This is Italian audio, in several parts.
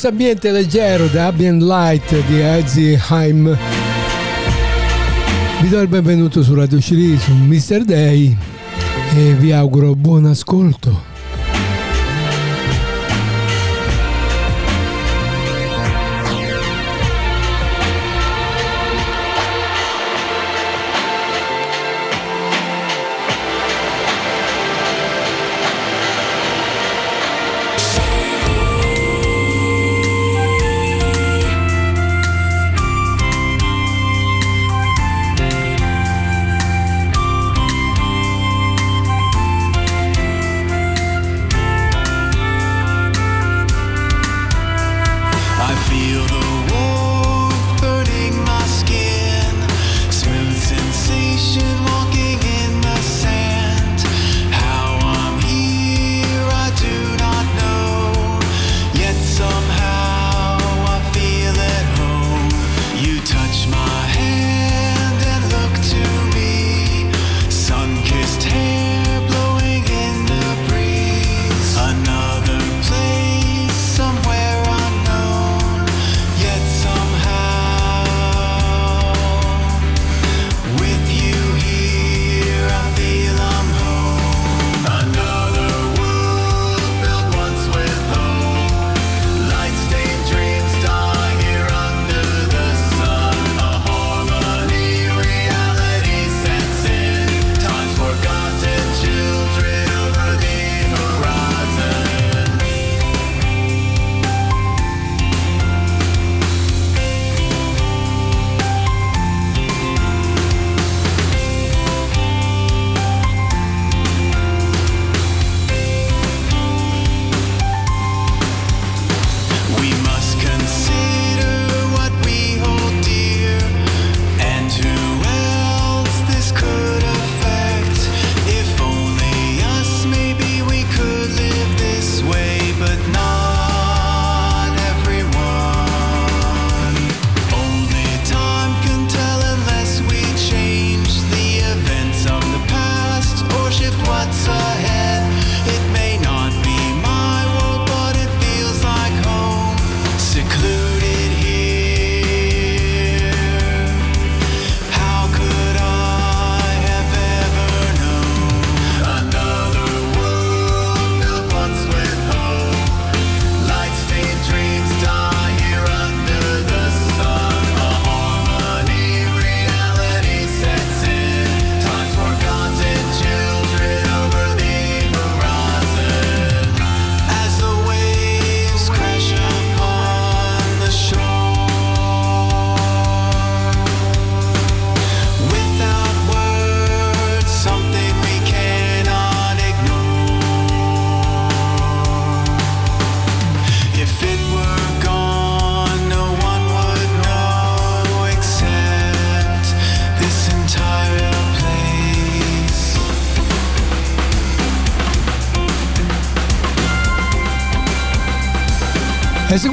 Questo ambiente leggero da Ambient Light di Ozzy Haim vi do il benvenuto su Radio Cili su Mr. Day e vi auguro buon ascolto.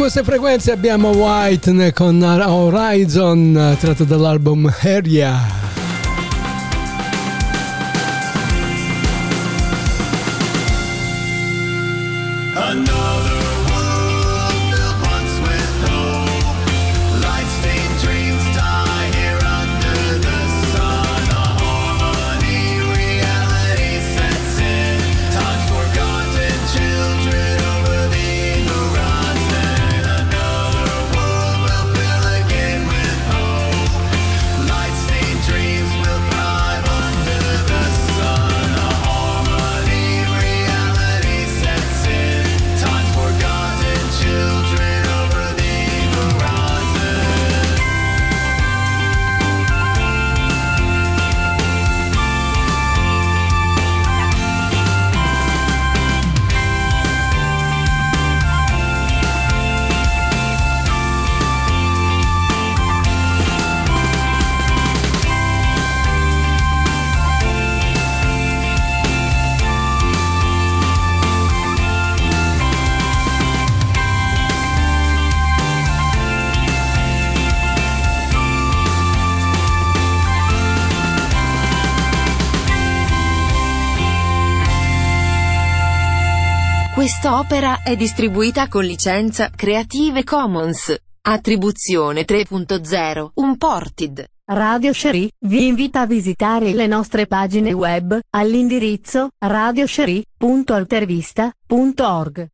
Queste frequenze abbiamo White con Horizon tratto dall'album Area. Quest'opera è distribuita con licenza Creative Commons. Attribuzione 3.0 Unported. Radio Sherry vi invita a visitare le nostre pagine web all'indirizzo radiosherry.altervista.org.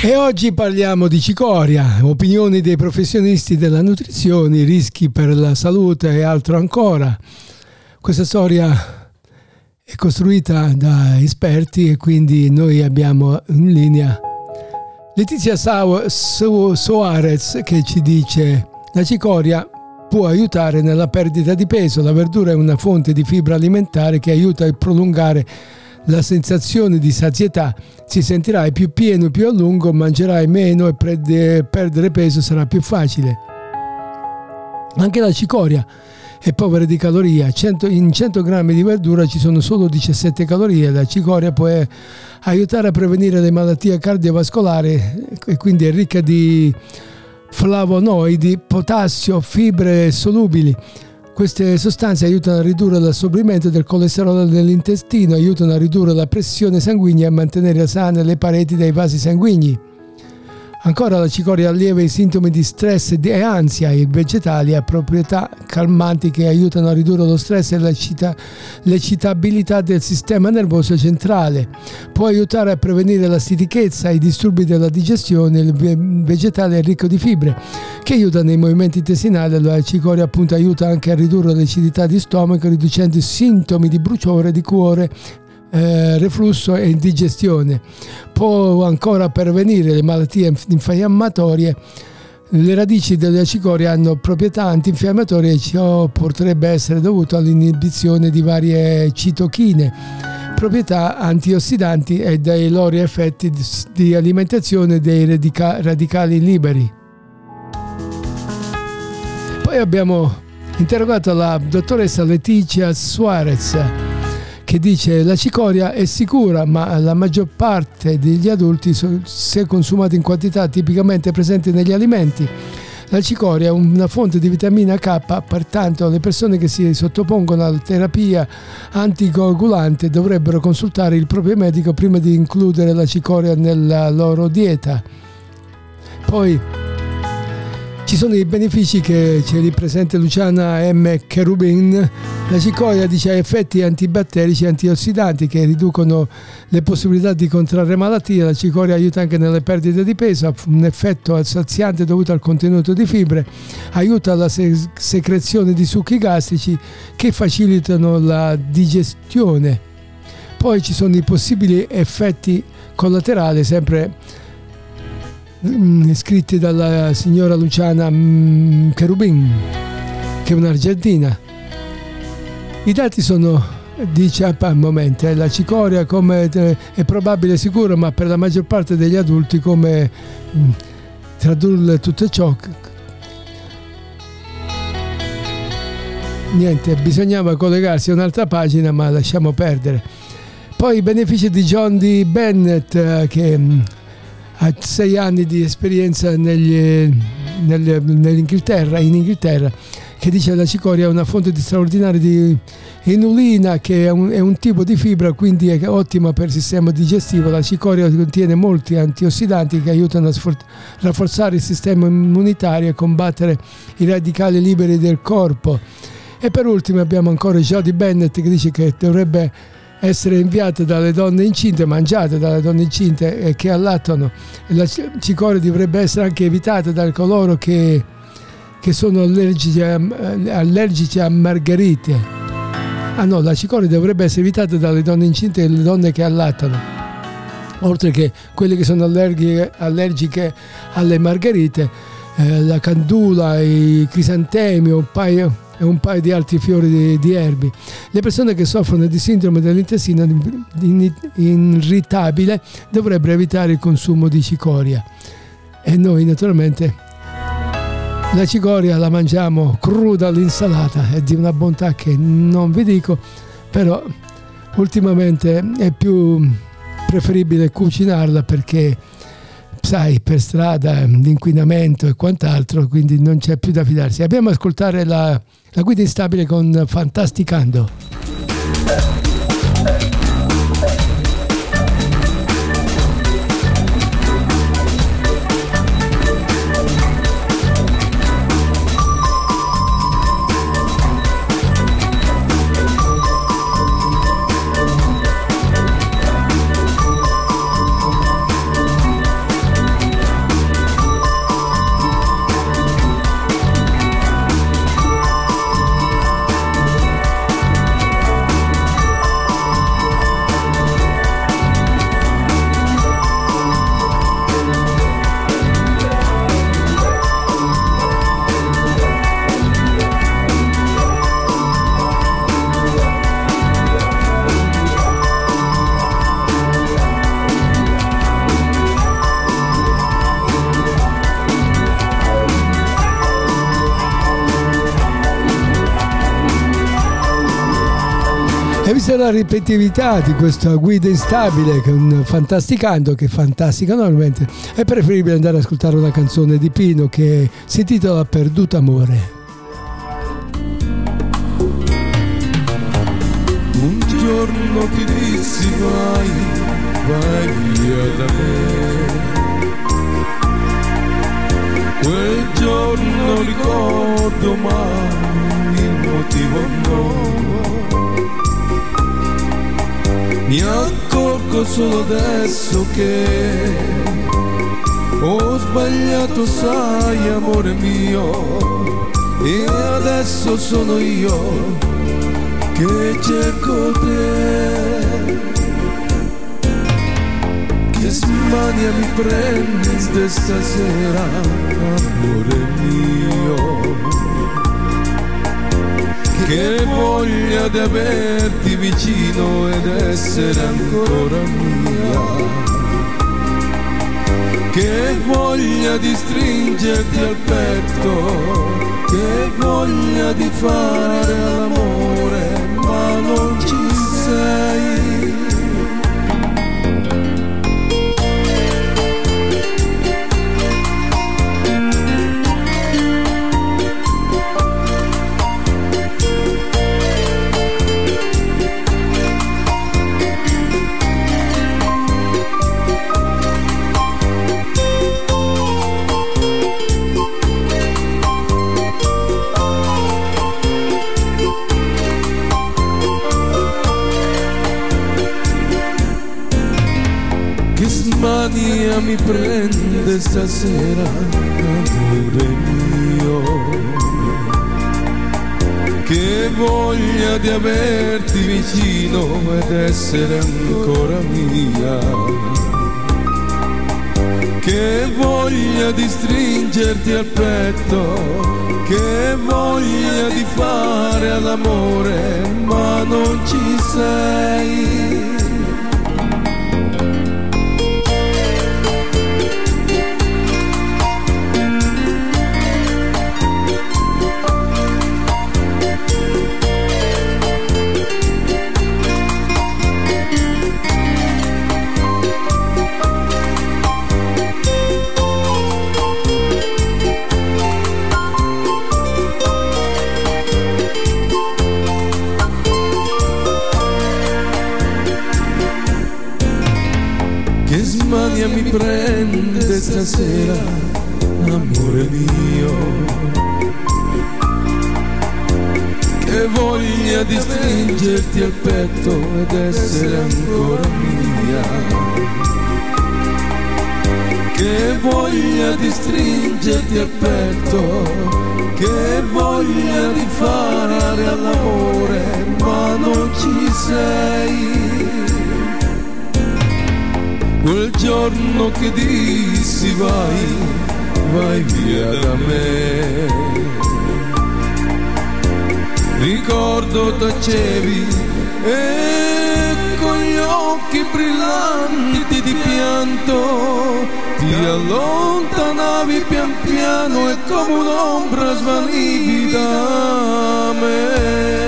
E oggi parliamo di cicoria, opinioni dei professionisti della nutrizione, rischi per la salute e altro ancora. Questa storia è costruita da esperti e quindi noi abbiamo in linea Letizia Soares che ci dice la cicoria può aiutare nella perdita di peso, la verdura è una fonte di fibra alimentare che aiuta a prolungare la sensazione di sazietà, ti sentirai più pieno più a lungo, mangerai meno e perdere peso sarà più facile. Anche la cicoria è povera di calorie, in 100 grammi di verdura ci sono solo 17 calorie, la cicoria può aiutare a prevenire le malattie cardiovascolari e quindi è ricca di flavonoidi, potassio, fibre solubili queste sostanze aiutano a ridurre l'assorbimento del colesterolo nell'intestino, aiutano a ridurre la pressione sanguigna e a mantenere sane le pareti dei vasi sanguigni. Ancora la cicoria allieva i sintomi di stress e ansia. I vegetali ha proprietà calmanti che aiutano a ridurre lo stress e l'eccitabilità del sistema nervoso centrale. Può aiutare a prevenire la stitichezza, i disturbi della digestione. Il vegetale è ricco di fibre che aiutano i movimenti intestinali. La cicoria appunto aiuta anche a ridurre l'acidità di stomaco riducendo i sintomi di bruciore di cuore eh, reflusso e indigestione. Può ancora pervenire le malattie infiammatorie. Le radici della cicoria hanno proprietà antinfiammatorie e ciò potrebbe essere dovuto all'inibizione di varie citochine, proprietà antiossidanti e dai loro effetti di alimentazione dei radicali liberi. Poi abbiamo interrogato la dottoressa Letizia Suarez che dice la cicoria è sicura ma la maggior parte degli adulti se consumata in quantità tipicamente presenti negli alimenti la cicoria è una fonte di vitamina K, pertanto le persone che si sottopongono alla terapia anticoagulante dovrebbero consultare il proprio medico prima di includere la cicoria nella loro dieta. Poi ci sono i benefici che ce li presenta Luciana M. Cherubin. La cicoria dice ha effetti antibatterici e antiossidanti che riducono le possibilità di contrarre malattie. La cicoria aiuta anche nelle perdite di peso, ha un effetto saziante dovuto al contenuto di fibre, aiuta la secrezione di succhi gastrici che facilitano la digestione. Poi ci sono i possibili effetti collaterali, sempre Mm, scritti dalla signora Luciana mm, Cherubin, che è un'argentina. I dati sono, dice al momento, la cicoria come, eh, è probabile sicuro, ma per la maggior parte degli adulti come mm, tradurre tutto ciò niente, bisognava collegarsi a un'altra pagina, ma lasciamo perdere. Poi i benefici di John D. Bennett, eh, che mm, ha sei anni di esperienza negli, nel, nell'Inghilterra, in Inghilterra, che dice che la cicoria è una fonte di straordinaria di inulina, che è un, è un, tipo di fibra, quindi è ottima per il sistema digestivo. La cicoria contiene molti antiossidanti che aiutano a sfor- rafforzare il sistema immunitario e combattere i radicali liberi del corpo. E per ultimo abbiamo ancora Jody Bennett che dice che dovrebbe essere inviate dalle donne incinte, mangiate dalle donne incinte e che allattano. La cicoria dovrebbe essere anche evitata da coloro che, che sono allergici a, allergici a margherite. Ah no, la cicoria dovrebbe essere evitata dalle donne incinte e le donne che allattano. Oltre che quelle che sono allergiche, allergiche alle margherite, eh, la candula, i crisantemi, un paio e un paio di altri fiori di, di erbi. Le persone che soffrono di sindrome dell'intestino irritabile dovrebbero evitare il consumo di cicoria. E noi naturalmente la cicoria la mangiamo cruda all'insalata, è di una bontà che non vi dico, però ultimamente è più preferibile cucinarla perché sai, per strada, l'inquinamento e quant'altro, quindi non c'è più da fidarsi. Abbiamo ascoltare la, la guida instabile con Fantasticando. La ripetitività di questa guida instabile con Fantasticando, che fantastica normalmente, è preferibile andare ad ascoltare una canzone di Pino che si intitola Perduto Amore. Un giorno ti dissi vai, vai via da me. Quel giorno ricordo ma solo adesso che ho sbagliato, sai, amore mio, e adesso sono io che cerco te. Che smania mi prendi stasera, amore mio che voglia di averti vicino ed essere ancora mia. Che voglia di stringerti al petto, che voglia di fare l'amore, ma non ci sei. Mi prende stasera, amore mio. Che voglia di averti vicino ed essere ancora mia. Che voglia di stringerti al petto, che voglia di fare all'amore, ma non ci sei stasera, amore mio. Che voglia di stringerti al petto ed essere ancora mia che voglia di stringerti al petto, che voglia di fare all'amore, ma non ci sei. Quel giorno che dissi vai, vai via da me. Ricordo tacevi e con gli occhi brillanti di pianto ti allontanavi pian piano e come un'ombra svanivi da me.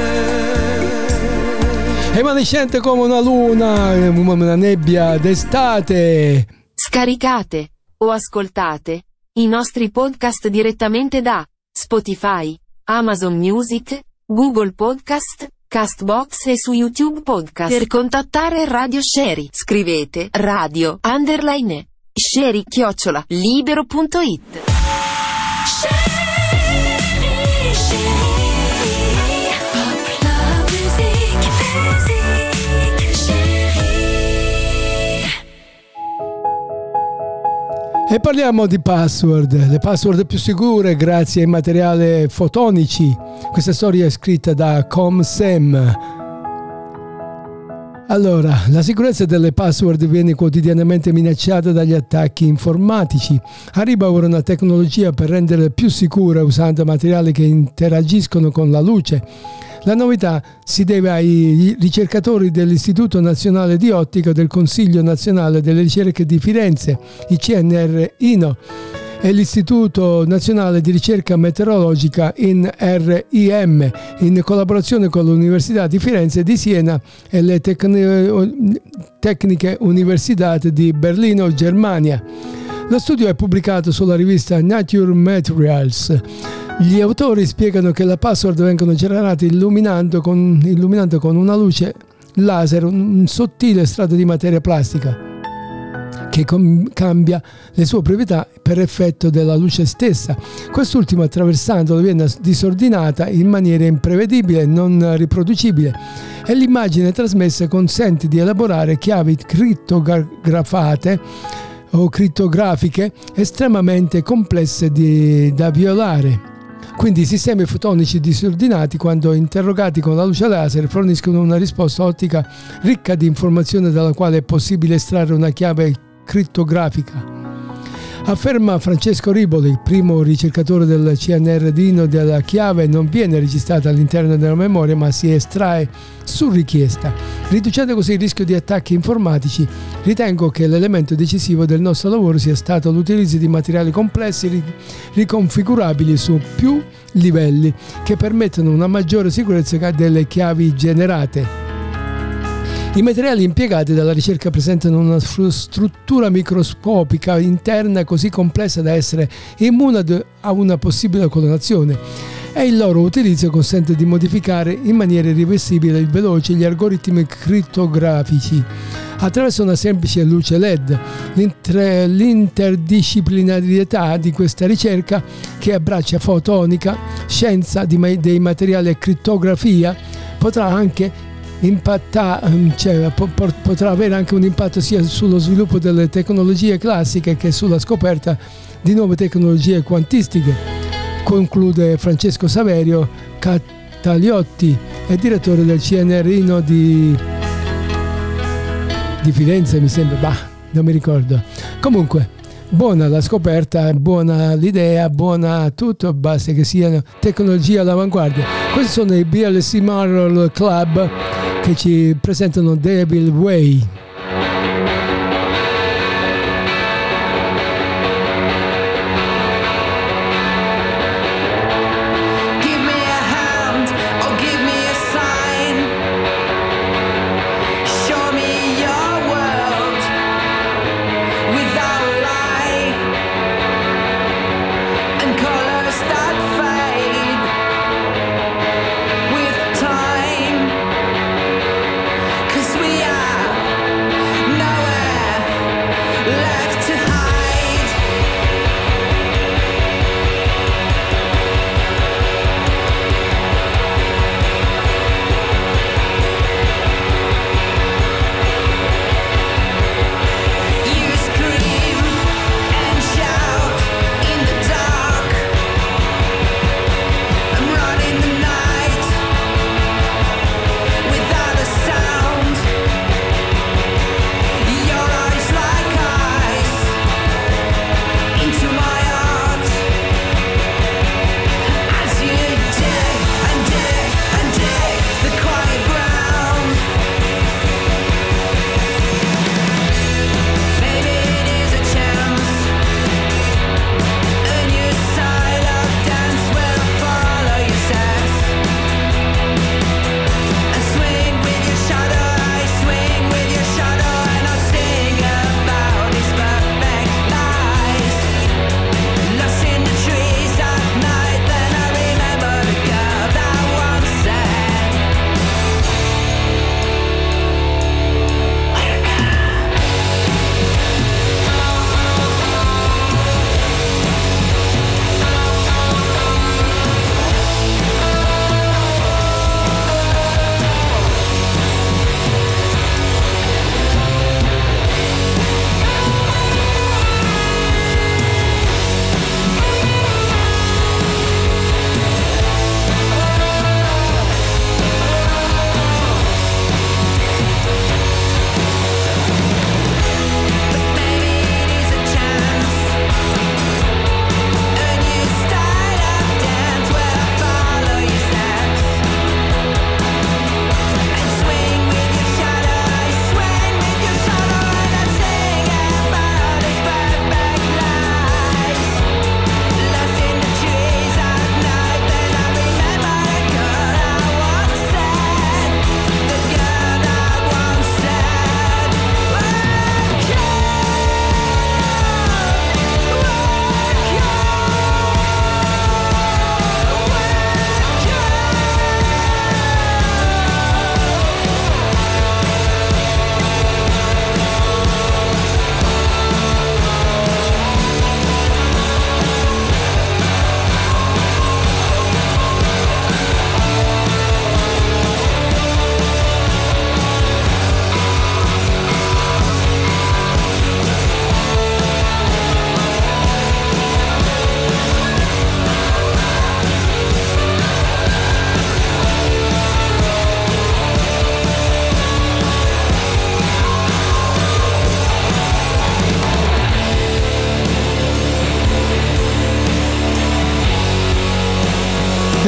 Evanescente come una luna, una nebbia d'estate. Scaricate o ascoltate i nostri podcast direttamente da Spotify, Amazon Music, Google Podcast, Castbox e su YouTube Podcast. Per contattare Radio Sherry, scrivete radio underline Sherry chiocciola libero.it E parliamo di password, le password più sicure grazie ai materiali fotonici. Questa storia è scritta da ComSem allora, la sicurezza delle password viene quotidianamente minacciata dagli attacchi informatici. Arriva ora una tecnologia per rendere più sicura usando materiali che interagiscono con la luce. La novità si deve ai ricercatori dell'Istituto Nazionale di Ottica del Consiglio Nazionale delle Ricerche di Firenze, i CNR-INO e l'Istituto Nazionale di Ricerca Meteorologica in RIM, in collaborazione con l'Università di Firenze e di Siena e le Tecniche Università di Berlino, Germania. Lo studio è pubblicato sulla rivista Nature Materials. Gli autori spiegano che le password vengono generate illuminando con, illuminando con una luce laser un sottile strato di materia plastica che com- cambia le sue proprietà per effetto della luce stessa. Quest'ultima attraversandolo viene disordinata in maniera imprevedibile e non riproducibile e l'immagine trasmessa consente di elaborare chiavi crittografate o crittografiche estremamente complesse di, da violare. Quindi i sistemi fotonici disordinati, quando interrogati con la luce laser, forniscono una risposta ottica ricca di informazioni dalla quale è possibile estrarre una chiave crittografica. Afferma Francesco Riboli, primo ricercatore del CNR Dino della chiave non viene registrata all'interno della memoria ma si estrae su richiesta. Riducendo così il rischio di attacchi informatici, ritengo che l'elemento decisivo del nostro lavoro sia stato l'utilizzo di materiali complessi riconfigurabili su più livelli che permettono una maggiore sicurezza delle chiavi generate. I materiali impiegati dalla ricerca presentano una struttura microscopica interna così complessa da essere immune a una possibile colonazione e il loro utilizzo consente di modificare in maniera irreversibile e veloce gli algoritmi crittografici attraverso una semplice luce LED. L'interdisciplinarietà di questa ricerca, che abbraccia fotonica, scienza dei materiali e crittografia, potrà anche impatta, ehm, cioè, potrà avere anche un impatto sia sullo sviluppo delle tecnologie classiche che sulla scoperta di nuove tecnologie quantistiche, conclude Francesco Saverio Cataliotti, è direttore del CNRino di, di Firenze, mi sembra, bah, non mi ricordo. Comunque, buona la scoperta, buona l'idea, buona tutto, basta che siano tecnologie all'avanguardia. Questi sono i BLC Marvel Club che ci presentano Devil Way.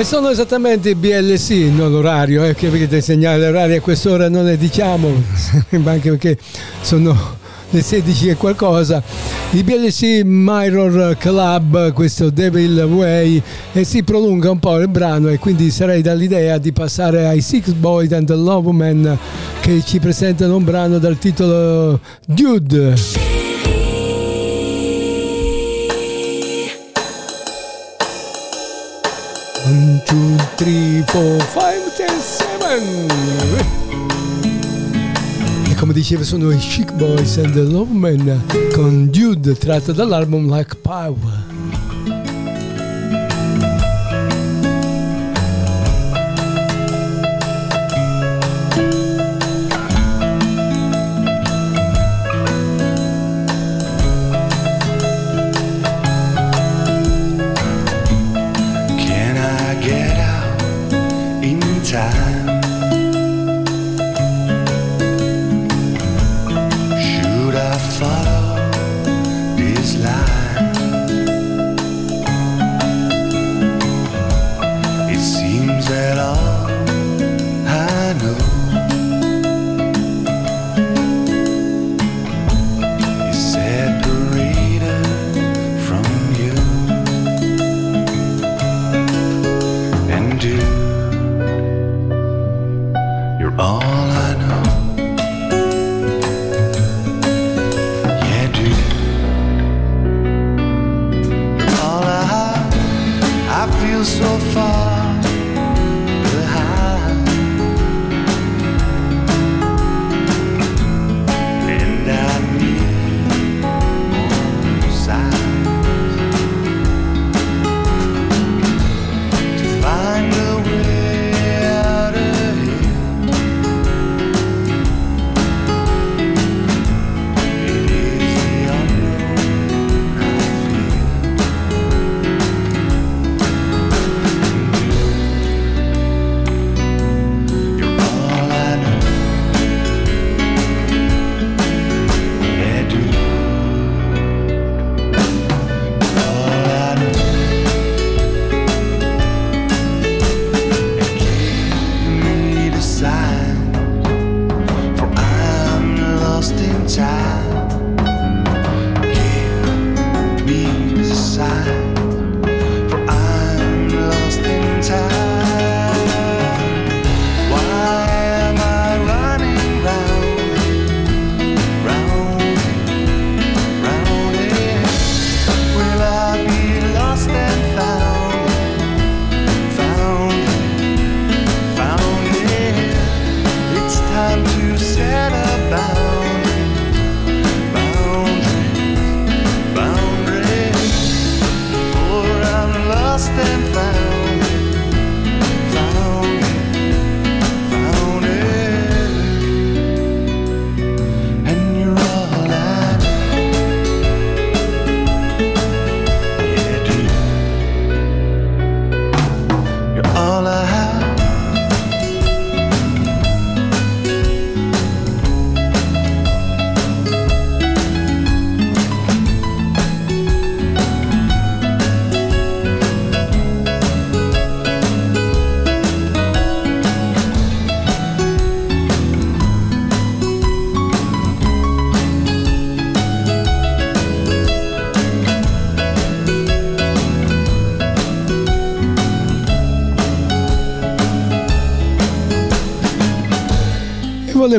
E sono esattamente i BLC, non l'orario, eh, che vedete il segnale orario a quest'ora non ne diciamo, anche perché sono le 16 e qualcosa. I BLC Mirror Club, questo Devil Way, e si prolunga un po' il brano e quindi sarei dall'idea di passare ai Six Boys and the Love Man che ci presentano un brano dal titolo Dude. Two, three, four, five, ten, seven. E come diceva sono i Chic Boys and the Love Man con Dude tratto dall'album Like Power.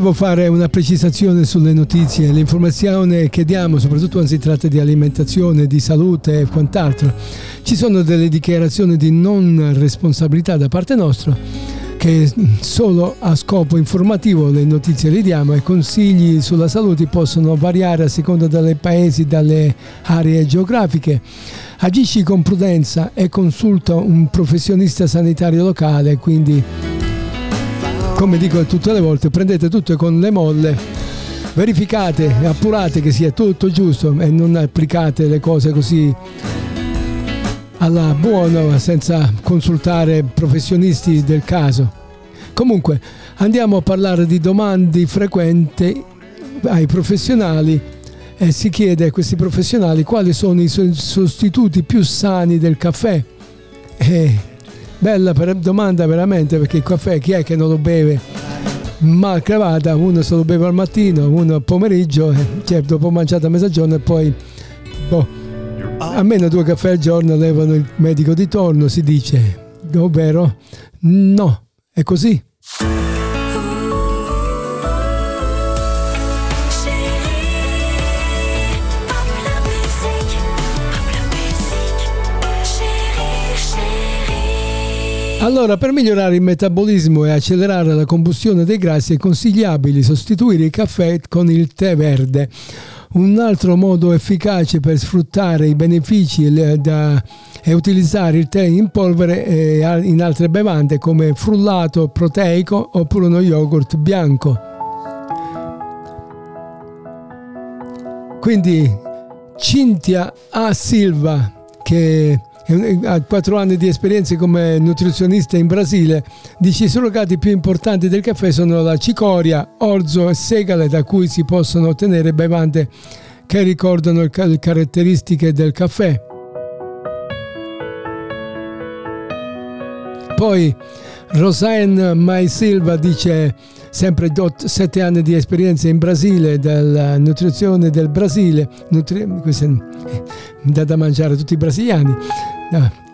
Volevo fare una precisazione sulle notizie, l'informazione che diamo, soprattutto quando si tratta di alimentazione, di salute e quant'altro. Ci sono delle dichiarazioni di non responsabilità da parte nostra che solo a scopo informativo le notizie le diamo e consigli sulla salute possono variare a seconda dei paesi, dalle aree geografiche. Agisci con prudenza e consulta un professionista sanitario locale, quindi come dico tutte le volte, prendete tutto con le molle, verificate e appurate che sia tutto giusto e non applicate le cose così alla buona senza consultare professionisti del caso. Comunque, andiamo a parlare di domande frequenti ai professionali e si chiede a questi professionali quali sono i sostituti più sani del caffè. E bella per- domanda veramente perché il caffè chi è che non lo beve? Mal crevata, uno se lo beve al mattino, uno al pomeriggio, eh, cioè dopo mangiato a mezzogiorno e poi boh, almeno due caffè al giorno levano il medico di torno, si dice, ovvero no, è così. Allora, per migliorare il metabolismo e accelerare la combustione dei grassi è consigliabile sostituire il caffè con il tè verde. Un altro modo efficace per sfruttare i benefici è utilizzare il tè in polvere e in altre bevande come frullato proteico oppure uno yogurt bianco. Quindi Cintia A. Silva, che ha quattro anni di esperienza come nutrizionista in Brasile, dice i surrogati più importanti del caffè sono la cicoria, orzo e segale da cui si possono ottenere bevande che ricordano le caratteristiche del caffè. Poi Rosaine Mai Silva dice sempre 7 anni di esperienza in Brasile della nutrizione del Brasile nutri- questo è- da mangiare a tutti i brasiliani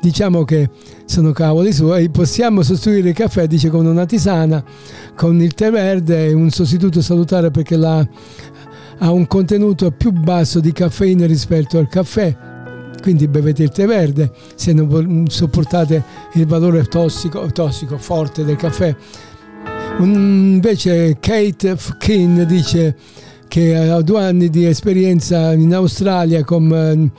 diciamo che sono cavoli suoi possiamo sostituire il caffè dice con una tisana con il tè verde un sostituto salutare perché la- ha un contenuto più basso di caffeina rispetto al caffè quindi bevete il tè verde se non sopportate il valore tossico, tossico forte del caffè. Invece Kate Fkin dice che ha due anni di esperienza in Australia con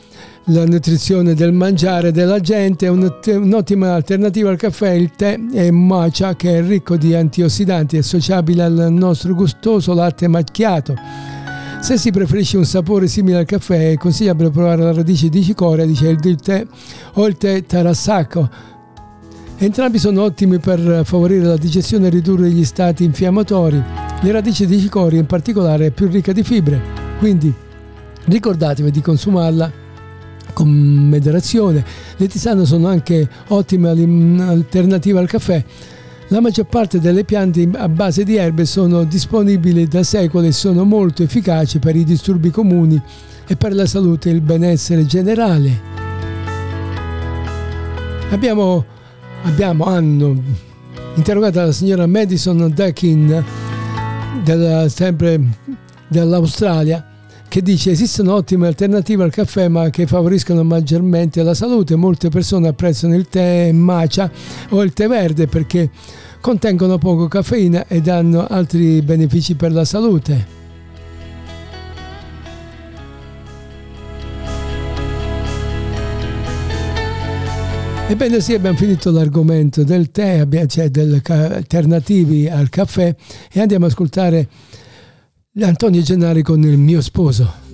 la nutrizione del mangiare della gente, un'ot- un'ottima alternativa al caffè, il tè è matcha che è ricco di antiossidanti, associabile al nostro gustoso latte macchiato. Se si preferisce un sapore simile al caffè è consigliabile provare la radice di cicoria, dice il tè o il tè tarassaco. Entrambi sono ottimi per favorire la digestione e ridurre gli stati infiammatori. Le radici di cicoria in particolare è più ricca di fibre, quindi ricordatevi di consumarla con moderazione. Le tisane sono anche ottime alternative al caffè. La maggior parte delle piante a base di erbe sono disponibili da secoli e sono molto efficaci per i disturbi comuni e per la salute e il benessere generale. Abbiamo, abbiamo hanno interrogato la signora Madison Dakin, della- sempre dell'Australia, che dice esistono ottime alternative al caffè ma che favoriscono maggiormente la salute. Molte persone apprezzano il tè matcha o il tè verde perché contengono poco caffeina ed hanno altri benefici per la salute. Ebbene sì, abbiamo finito l'argomento del tè, cioè delle alternativi al caffè e andiamo ad ascoltare Antonio Gennari con il mio sposo.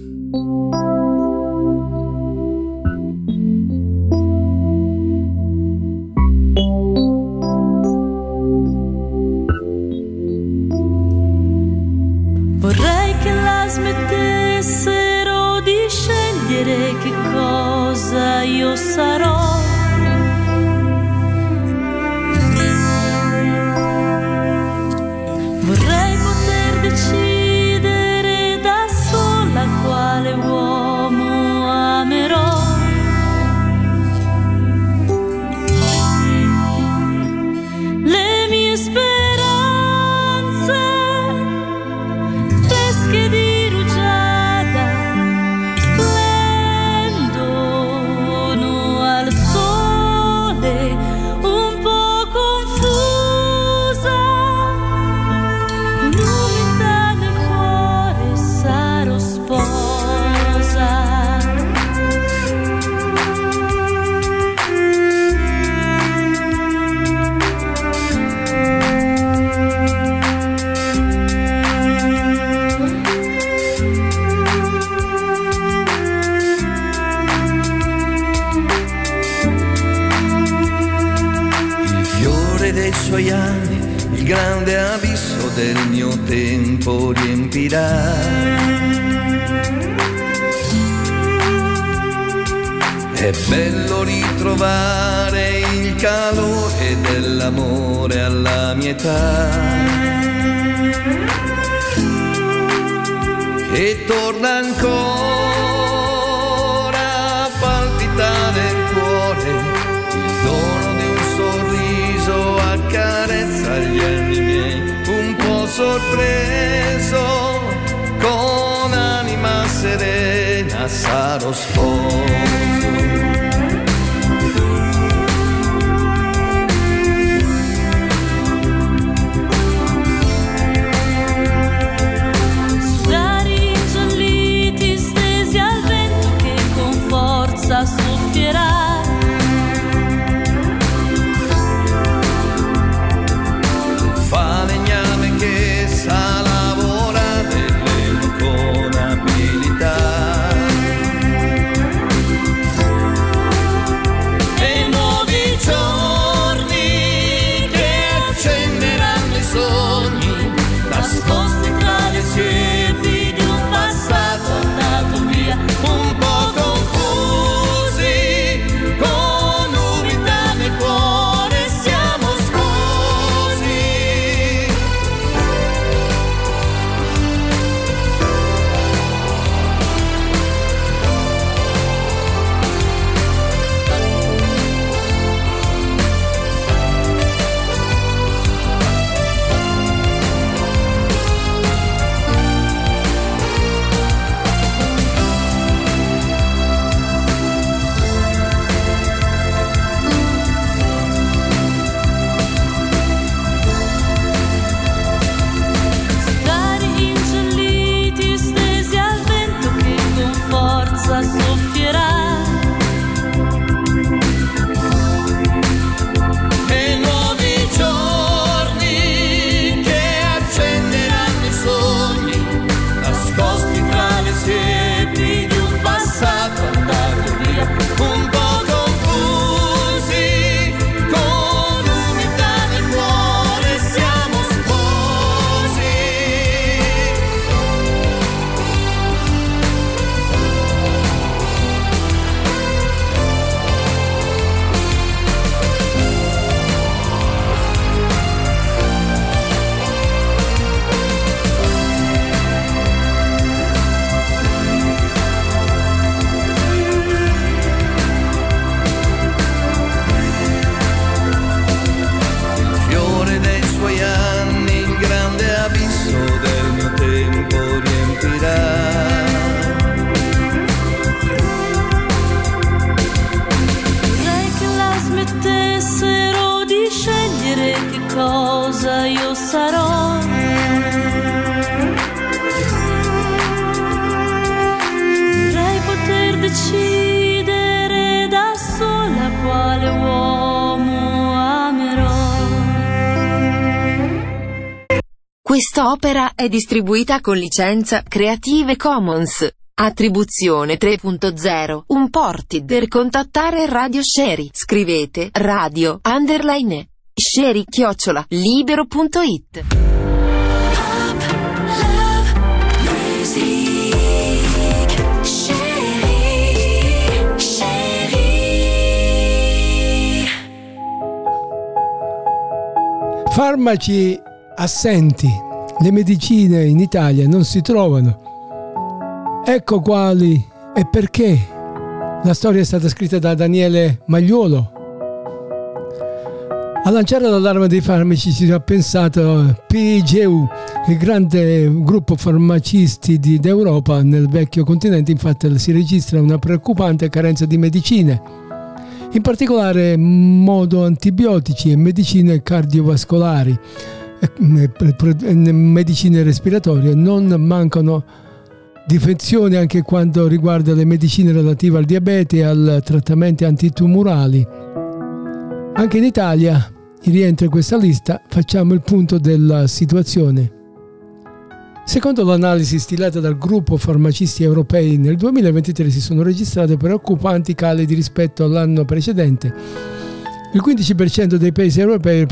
È bello ritrovare il calore dell'amore alla mia età. E torna ancora a palpitare il cuore, il dono di un sorriso accarezza gli anni miei, un po' sorpreso, con anima serena sarò sposo. È distribuita con licenza Creative Commons. Attribuzione 3.0. Un ported per contattare Radio Sherry. Scrivete radio underline sherry chiocciola libero.it. Farmaci assenti. Le medicine in Italia non si trovano. Ecco quali e perché. La storia è stata scritta da Daniele Magliolo. A lanciare l'allarme dei farmaci ci ha pensato PGU, il grande gruppo farmacisti d'Europa nel vecchio continente, infatti si registra una preoccupante carenza di medicine, in particolare modo antibiotici e medicine cardiovascolari, medicine respiratorie, non mancano difezioni anche quanto riguarda le medicine relative al diabete e al trattamenti antitumorali. Anche in Italia rientra questa lista, facciamo il punto della situazione. Secondo l'analisi stilata dal gruppo farmacisti europei, nel 2023 si sono registrate preoccupanti cali di rispetto all'anno precedente. Il 15% dei paesi europei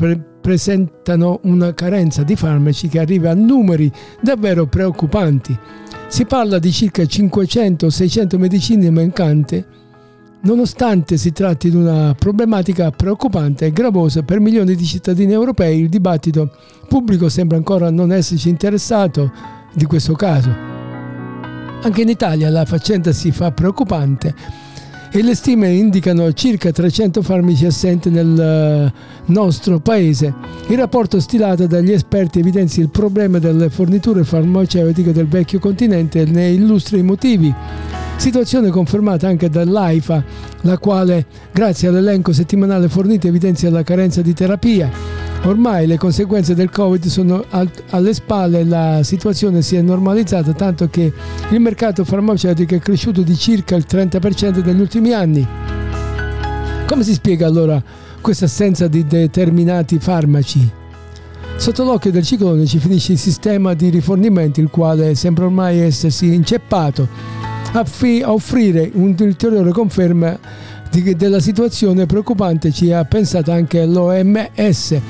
presentano una carenza di farmaci che arriva a numeri davvero preoccupanti. Si parla di circa 500-600 medicine mancanti Nonostante si tratti di una problematica preoccupante e gravosa per milioni di cittadini europei, il dibattito pubblico sembra ancora non esserci interessato di questo caso. Anche in Italia la faccenda si fa preoccupante e le stime indicano circa 300 farmaci assenti nel eh, nostro paese. Il rapporto stilato dagli esperti evidenzia il problema delle forniture farmaceutiche del vecchio continente e ne illustra i motivi. Situazione confermata anche dall'AIFA, la quale, grazie all'elenco settimanale fornito, evidenzia la carenza di terapia. Ormai le conseguenze del Covid sono alle spalle e la situazione si è normalizzata tanto che il mercato farmaceutico è cresciuto di circa il 30% negli ultimi anni. Come si spiega allora questa assenza di determinati farmaci? Sotto l'occhio del ciclone ci finisce il sistema di rifornimento, il quale sembra ormai essersi inceppato a, fi- a offrire un'ulteriore conferma di- della situazione preoccupante ci ha pensato anche l'OMS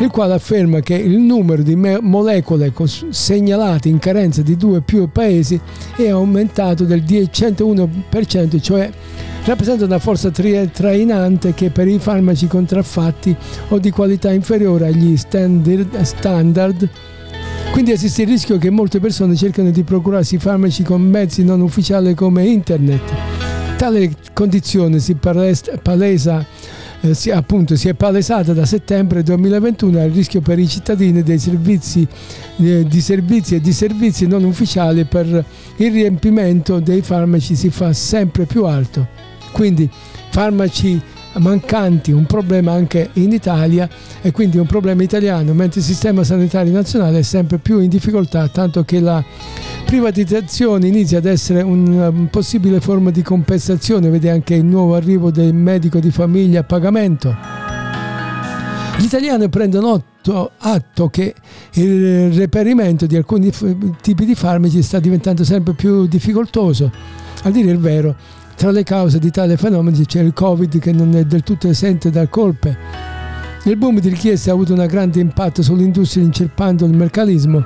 il quale afferma che il numero di molecole segnalate in carenza di due o più paesi è aumentato del 101%, cioè rappresenta una forza trainante che per i farmaci contraffatti o di qualità inferiore agli standard quindi esiste il rischio che molte persone cercano di procurarsi farmaci con mezzi non ufficiali come internet. Tale condizione si palesa eh, si, appunto, si è palesata da settembre 2021 al rischio per i cittadini dei servizi, eh, di servizi e di servizi non ufficiali per il riempimento dei farmaci si fa sempre più alto. Quindi farmaci mancanti, un problema anche in Italia e quindi un problema italiano, mentre il sistema sanitario nazionale è sempre più in difficoltà, tanto che la privatizzazione inizia ad essere una possibile forma di compensazione, vede anche il nuovo arrivo del medico di famiglia a pagamento. Gli italiani prendono atto che il reperimento di alcuni tipi di farmaci sta diventando sempre più difficoltoso. A dire il vero, tra le cause di tale fenomeno c'è il Covid che non è del tutto esente da colpe. Il boom di richieste ha avuto un grande impatto sull'industria incerpando il mercatismo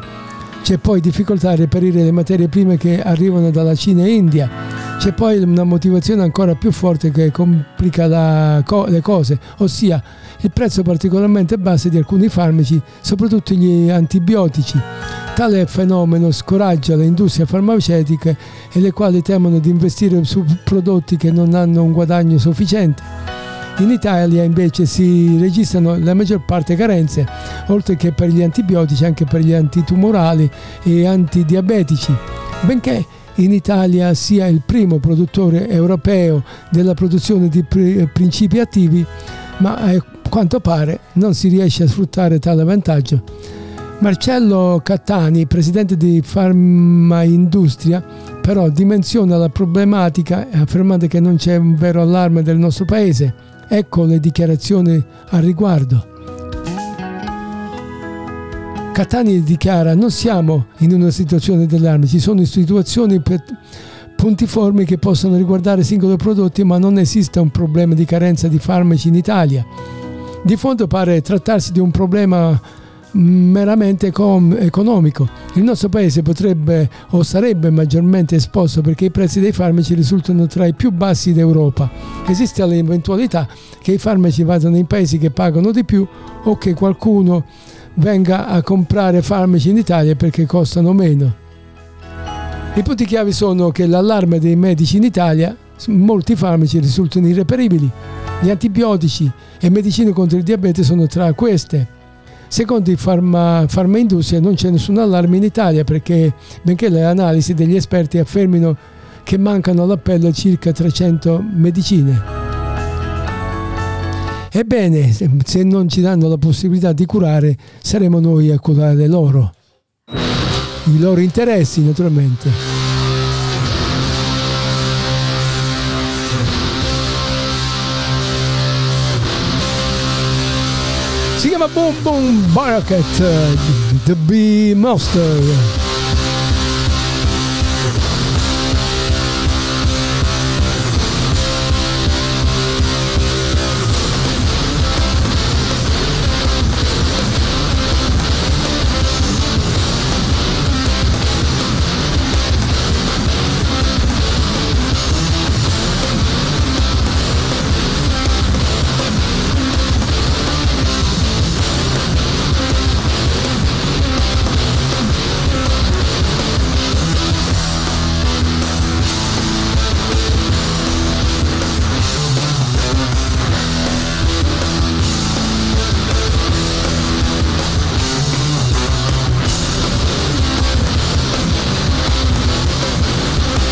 c'è poi difficoltà a reperire le materie prime che arrivano dalla Cina e India. C'è poi una motivazione ancora più forte che complica la, le cose, ossia il prezzo particolarmente basso di alcuni farmaci, soprattutto gli antibiotici. Tale fenomeno scoraggia le industrie farmaceutiche e le quali temono di investire su prodotti che non hanno un guadagno sufficiente. In Italia invece si registrano la maggior parte carenze, oltre che per gli antibiotici anche per gli antitumorali e antidiabetici. Benché in Italia sia il primo produttore europeo della produzione di principi attivi, ma a quanto pare non si riesce a sfruttare tale vantaggio. Marcello Cattani, presidente di Farmaindustria, però dimensiona la problematica affermando che non c'è un vero allarme del nostro paese Ecco le dichiarazioni al riguardo. Catania dichiara non siamo in una situazione d'allarme, ci sono situazioni puntiformi che possono riguardare singoli prodotti ma non esiste un problema di carenza di farmaci in Italia. Di fondo pare trattarsi di un problema meramente economico. Il nostro paese potrebbe o sarebbe maggiormente esposto perché i prezzi dei farmaci risultano tra i più bassi d'Europa. Esiste l'eventualità che i farmaci vadano in paesi che pagano di più o che qualcuno venga a comprare farmaci in Italia perché costano meno. I punti chiavi sono che l'allarme dei medici in Italia, molti farmaci risultano irreperibili. Gli antibiotici e medicine contro il diabete sono tra queste. Secondo i farma, farmaindustria non c'è nessun allarme in Italia perché benché le analisi degli esperti affermino che mancano all'appello circa 300 medicine. Ebbene, se non ci danno la possibilità di curare, saremo noi a curare loro. I loro interessi, naturalmente. Si chiama Boom Boom Barakat, The Bee Monster.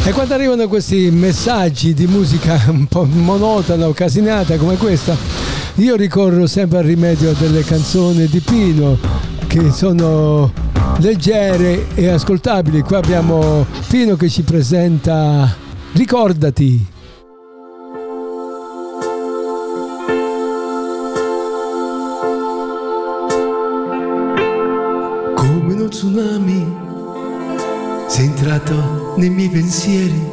E quando arrivano questi messaggi di musica un po' monotona o casinata come questa, io ricorro sempre al rimedio delle canzoni di Pino che sono leggere e ascoltabili. Qua abbiamo Pino che ci presenta Ricordati. Come uno tsunami sei entrato nei miei pensieri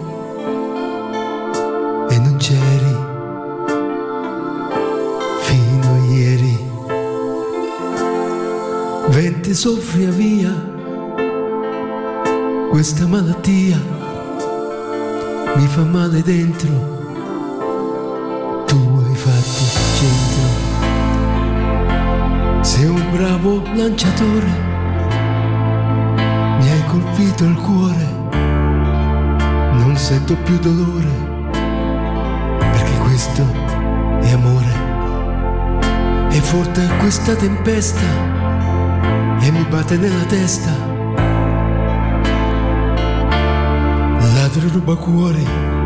e non c'eri fino a ieri. Vente soffia via questa malattia mi fa male dentro. Tu hai fatto centro. Sei un bravo lanciatore mi hai colpito il cuore, sento più dolore, perché questo è amore. È forte questa tempesta e mi batte nella testa. Ladro ruba cuori.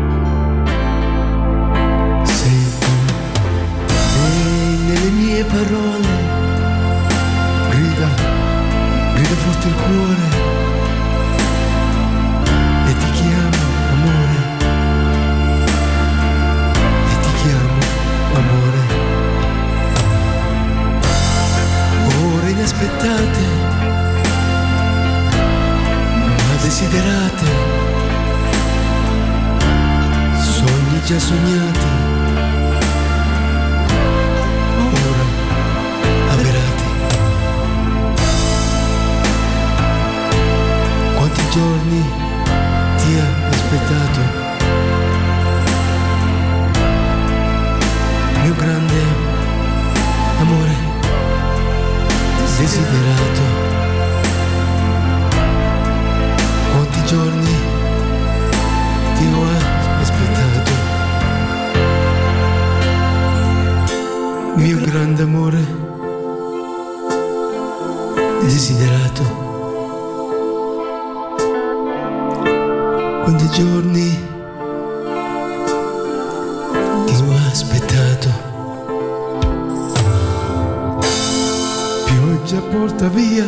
Pioggia porta via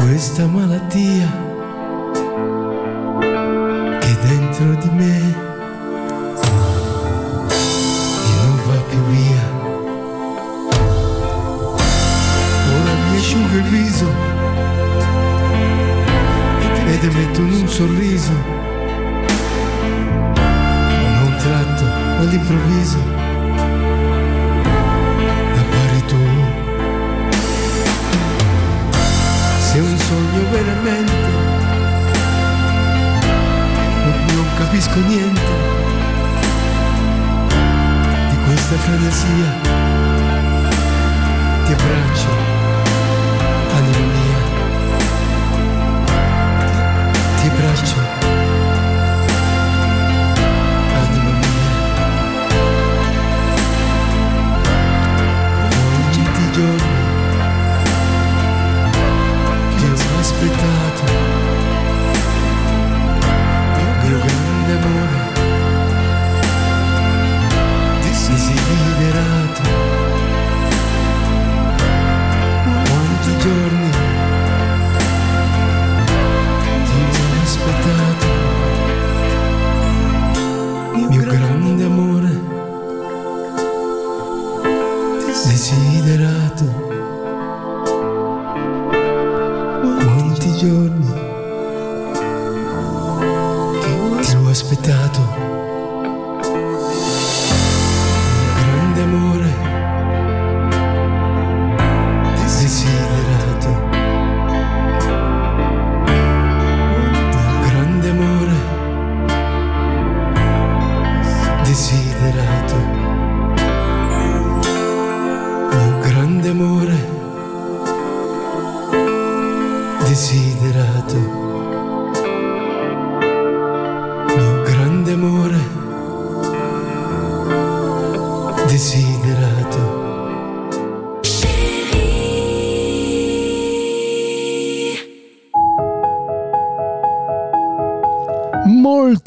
questa malattia che dentro di me. Non va più via. Ora mi asciugo il viso e ti metto in un sorriso, un tratto all'improvviso veramente, non, capisco niente di questa frenesia. Ti abbraccio,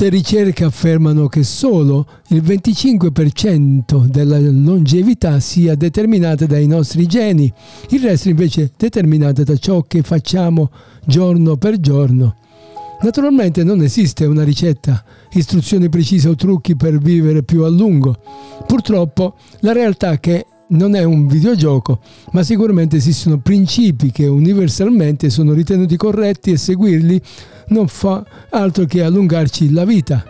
Molte ricerche affermano che solo il 25% della longevità sia determinata dai nostri geni, il resto invece è determinato da ciò che facciamo giorno per giorno. Naturalmente non esiste una ricetta, istruzioni precise o trucchi per vivere più a lungo. Purtroppo la realtà è che non è un videogioco, ma sicuramente esistono principi che universalmente sono ritenuti corretti e seguirli non fa altro che allungarci la vita.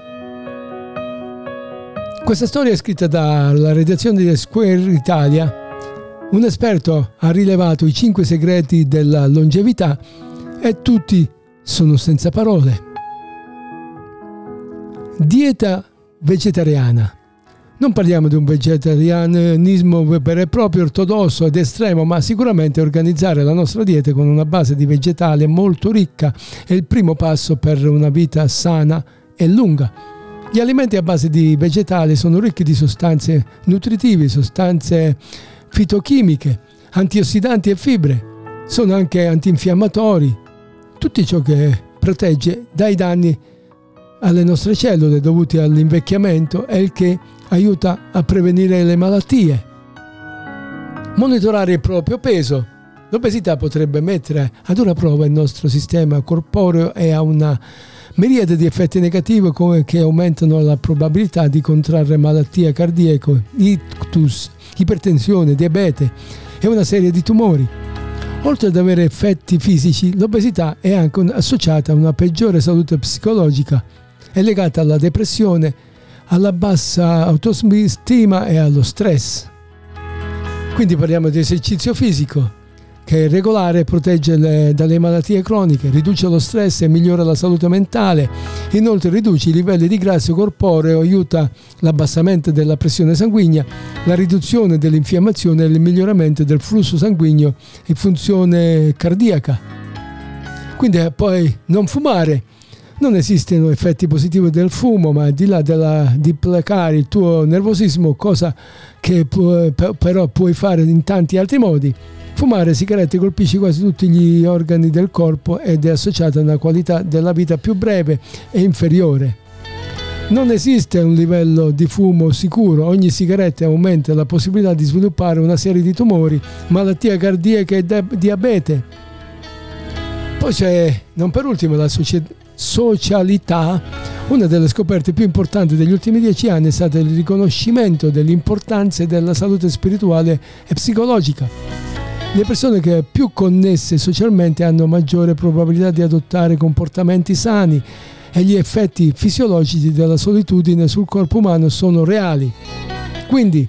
Questa storia è scritta dalla redazione di Square Italia. Un esperto ha rilevato i 5 segreti della longevità e tutti sono senza parole. Dieta vegetariana. Non parliamo di un vegetarianismo vero e proprio ortodosso ed estremo, ma sicuramente organizzare la nostra dieta con una base di vegetale molto ricca è il primo passo per una vita sana e lunga. Gli alimenti a base di vegetali sono ricchi di sostanze nutritive, sostanze fitochimiche, antiossidanti e fibre. Sono anche antinfiammatori, tutto ciò che protegge dai danni alle nostre cellule dovuti all'invecchiamento e il che aiuta a prevenire le malattie. Monitorare il proprio peso. L'obesità potrebbe mettere ad una prova il nostro sistema corporeo e ha una miriade di effetti negativi come che aumentano la probabilità di contrarre malattie cardiache, ictus, ipertensione, diabete e una serie di tumori. Oltre ad avere effetti fisici, l'obesità è anche associata a una peggiore salute psicologica, è legata alla depressione, alla bassa autostima e allo stress. Quindi parliamo di esercizio fisico che è regolare protegge le, dalle malattie croniche, riduce lo stress e migliora la salute mentale, inoltre riduce i livelli di grasso corporeo, aiuta l'abbassamento della pressione sanguigna, la riduzione dell'infiammazione e il miglioramento del flusso sanguigno e funzione cardiaca. Quindi eh, poi non fumare, non esistono effetti positivi del fumo, ma al di là della, di placare il tuo nervosismo, cosa che pu- però puoi fare in tanti altri modi, fumare sigarette colpisce quasi tutti gli organi del corpo ed è associata a una qualità della vita più breve e inferiore. Non esiste un livello di fumo sicuro, ogni sigaretta aumenta la possibilità di sviluppare una serie di tumori, malattie cardiache e diabete. Poi c'è, non per ultimo, la società socialità, una delle scoperte più importanti degli ultimi dieci anni è stato il riconoscimento dell'importanza della salute spirituale e psicologica. Le persone che più connesse socialmente hanno maggiore probabilità di adottare comportamenti sani e gli effetti fisiologici della solitudine sul corpo umano sono reali. Quindi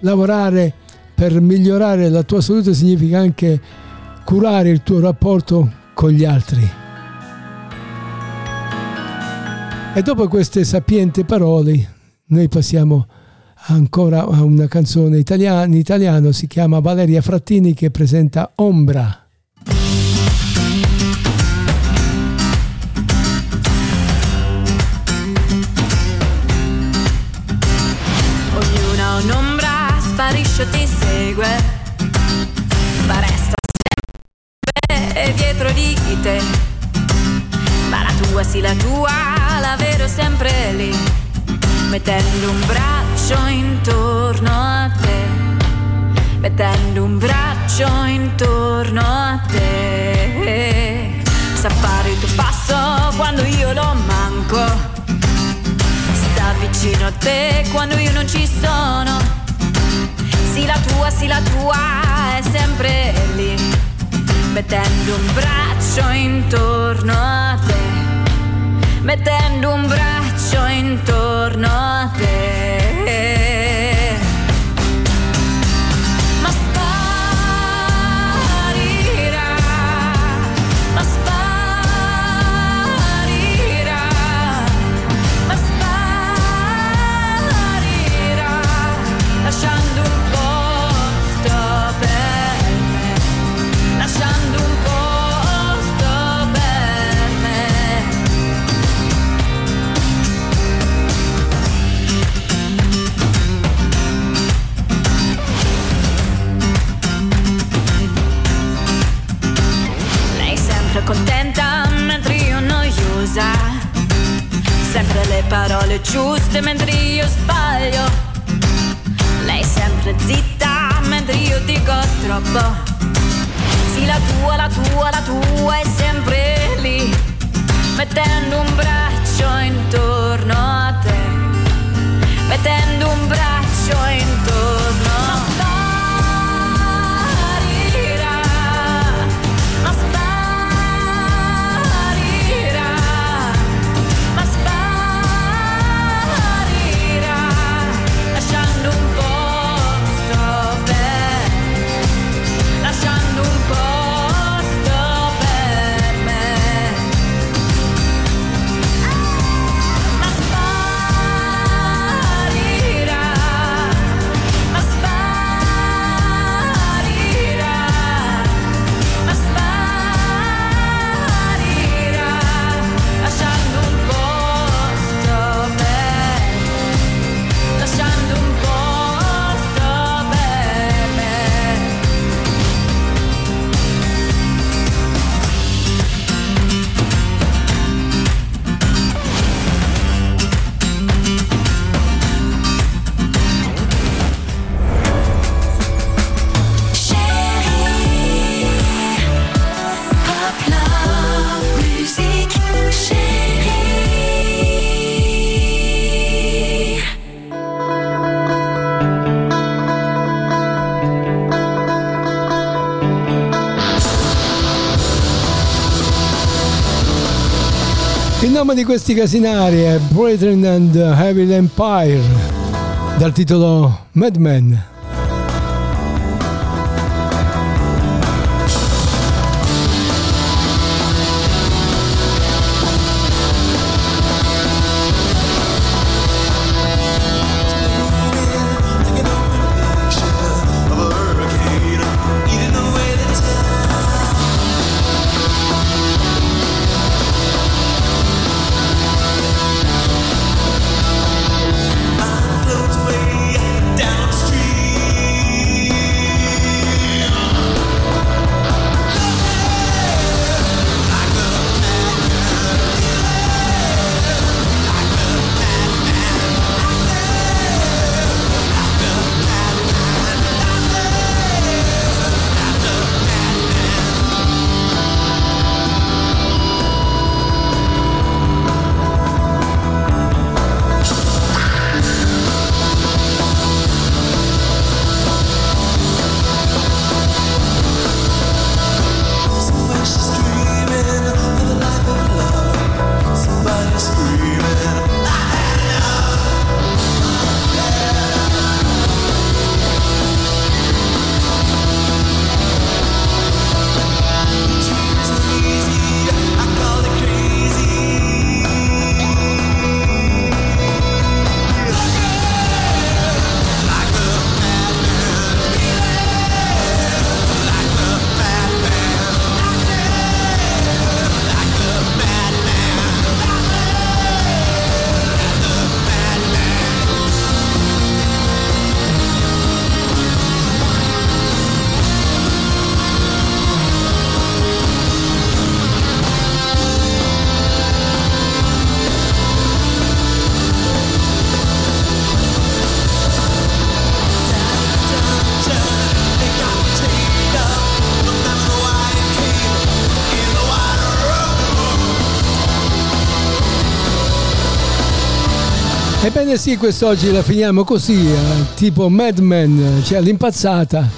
lavorare per migliorare la tua salute significa anche curare il tuo rapporto con gli altri. E dopo queste sapienti parole, noi passiamo ancora a una canzone italiana, in italiano, si chiama Valeria Frattini che presenta Ombra. Ognuna un'ombra, sparisce ti segue, ma resta sempre dietro di te. Ma la tua sì la tua, mettendo un braccio intorno a te, mettendo un braccio intorno a te. Sa fare il tuo passo quando io lo manco sta vicino a te quando io non ci sono. Sì, la tua, sì, la tua è sempre lì, mettendo un braccio intorno a te, mettendo un braccio intorno a te. contenta mentre io noiosa. Sempre le parole giuste mentre io sbaglio. Lei sempre zitta mentre io dico troppo. Sì, la tua, la tua, la tua è sempre lì, mettendo un braccio intorno Nome di questi casinari è Britain and Heavy Empire, dal titolo Mad Ebbene sì, quest'oggi la finiamo così, eh, tipo Mad Men, cioè l'impazzata,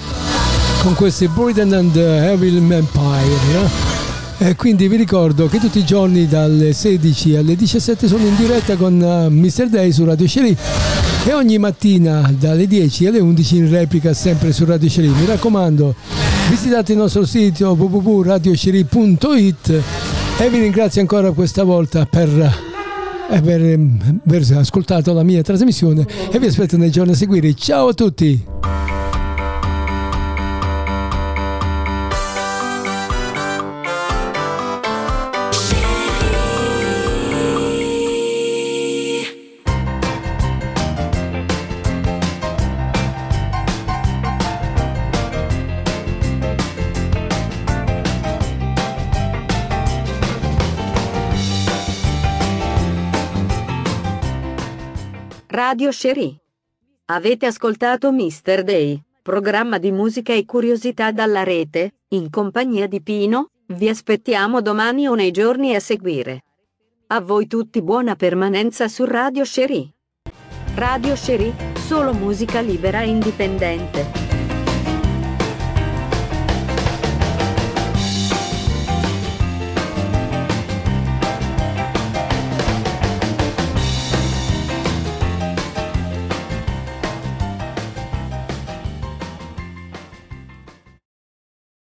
con questi Britain and Heavy Empire. no? E quindi vi ricordo che tutti i giorni dalle 16 alle 17 sono in diretta con eh, Mr. Day su Radio Sherry e ogni mattina dalle 10 alle 11 in replica sempre su Radio Sherry. Mi raccomando, visitate il nostro sito www.radiosherry.it e vi ringrazio ancora questa volta per per aver ascoltato la mia trasmissione e vi aspetto nei giorni a seguire. Ciao a tutti! Radio Cherie. Avete ascoltato Mr. Day, programma di musica e curiosità dalla rete, in compagnia di Pino, vi aspettiamo domani o nei giorni a seguire. A voi tutti buona permanenza su Radio Cherie. Radio Cherie, solo musica libera e indipendente.